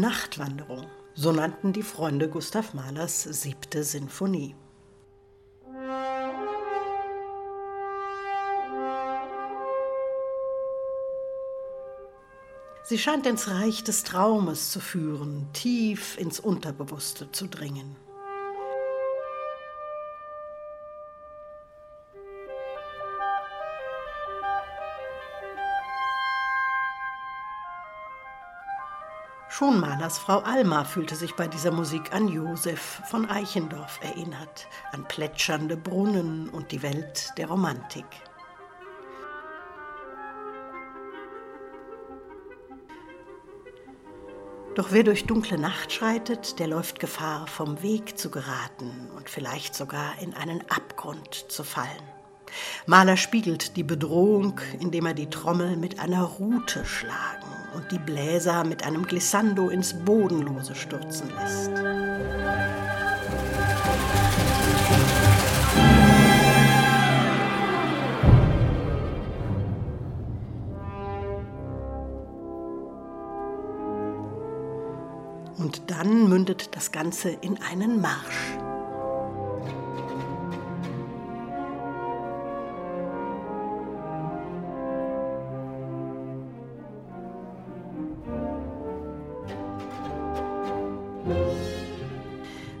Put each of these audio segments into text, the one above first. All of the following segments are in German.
Nachtwanderung, so nannten die Freunde Gustav Mahlers siebte Sinfonie. Sie scheint ins Reich des Traumes zu führen, tief ins Unterbewusste zu dringen. Schon Malers Frau Alma fühlte sich bei dieser Musik an Josef von Eichendorff erinnert, an plätschernde Brunnen und die Welt der Romantik. Doch wer durch dunkle Nacht schreitet, der läuft Gefahr, vom Weg zu geraten und vielleicht sogar in einen Abgrund zu fallen. Mahler spiegelt die Bedrohung, indem er die Trommel mit einer Rute schlagen und die Bläser mit einem Glissando ins Bodenlose stürzen lässt. Und dann mündet das Ganze in einen Marsch.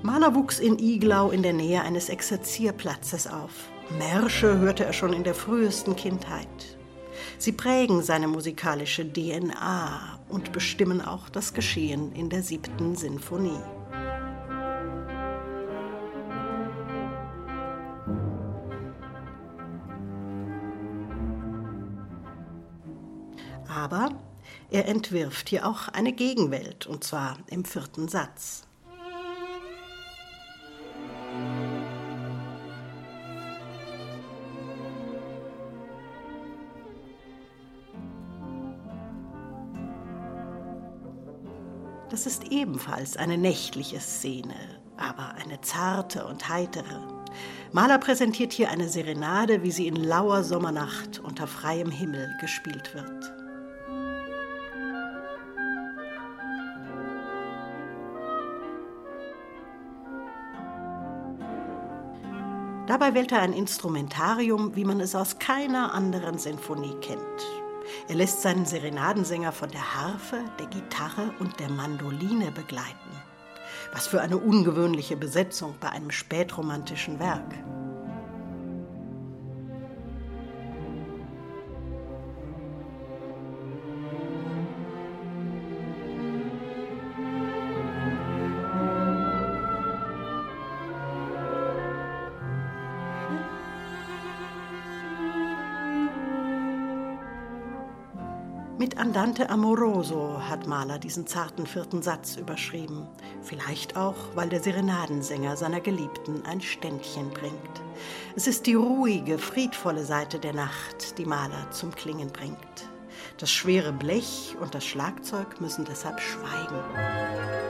Mahler wuchs in Iglau in der Nähe eines Exerzierplatzes auf. Märsche hörte er schon in der frühesten Kindheit. Sie prägen seine musikalische DNA und bestimmen auch das Geschehen in der siebten Sinfonie. Aber er entwirft hier auch eine Gegenwelt, und zwar im vierten Satz. Das ist ebenfalls eine nächtliche Szene, aber eine zarte und heitere. Mahler präsentiert hier eine Serenade, wie sie in lauer Sommernacht unter freiem Himmel gespielt wird. Dabei wählt er ein Instrumentarium, wie man es aus keiner anderen Sinfonie kennt. Er lässt seinen Serenadensänger von der Harfe, der Gitarre und der Mandoline begleiten. Was für eine ungewöhnliche Besetzung bei einem spätromantischen Werk. Mit Andante Amoroso hat Mahler diesen zarten vierten Satz überschrieben. Vielleicht auch, weil der Serenadensänger seiner Geliebten ein Ständchen bringt. Es ist die ruhige, friedvolle Seite der Nacht, die Mahler zum Klingen bringt. Das schwere Blech und das Schlagzeug müssen deshalb schweigen.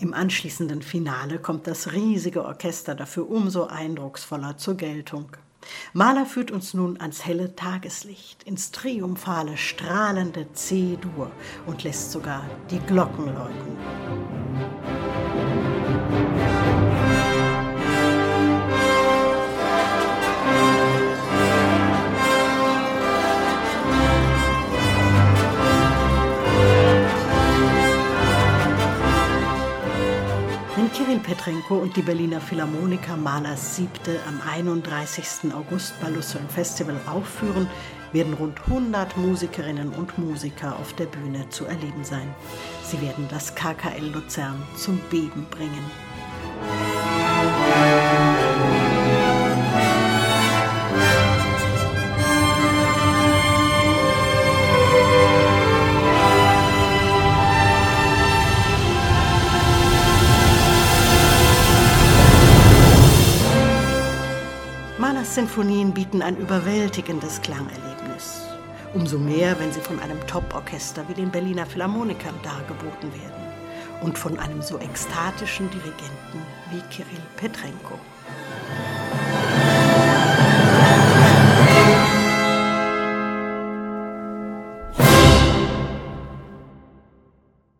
Im anschließenden Finale kommt das riesige Orchester dafür umso eindrucksvoller zur Geltung. Mahler führt uns nun ans helle Tageslicht, ins triumphale, strahlende C-Dur und lässt sogar die Glocken läuten. Kirill Petrenko und die Berliner Philharmoniker Mahlers Siebte am 31. August bei Lucerne Festival aufführen, werden rund 100 Musikerinnen und Musiker auf der Bühne zu erleben sein. Sie werden das KKL Luzern zum Beben bringen. Sinfonien bieten ein überwältigendes Klangerlebnis. Umso mehr, wenn sie von einem Top-Orchester wie den Berliner Philharmonikern dargeboten werden. und von einem so ekstatischen Dirigenten wie Kirill Petrenko.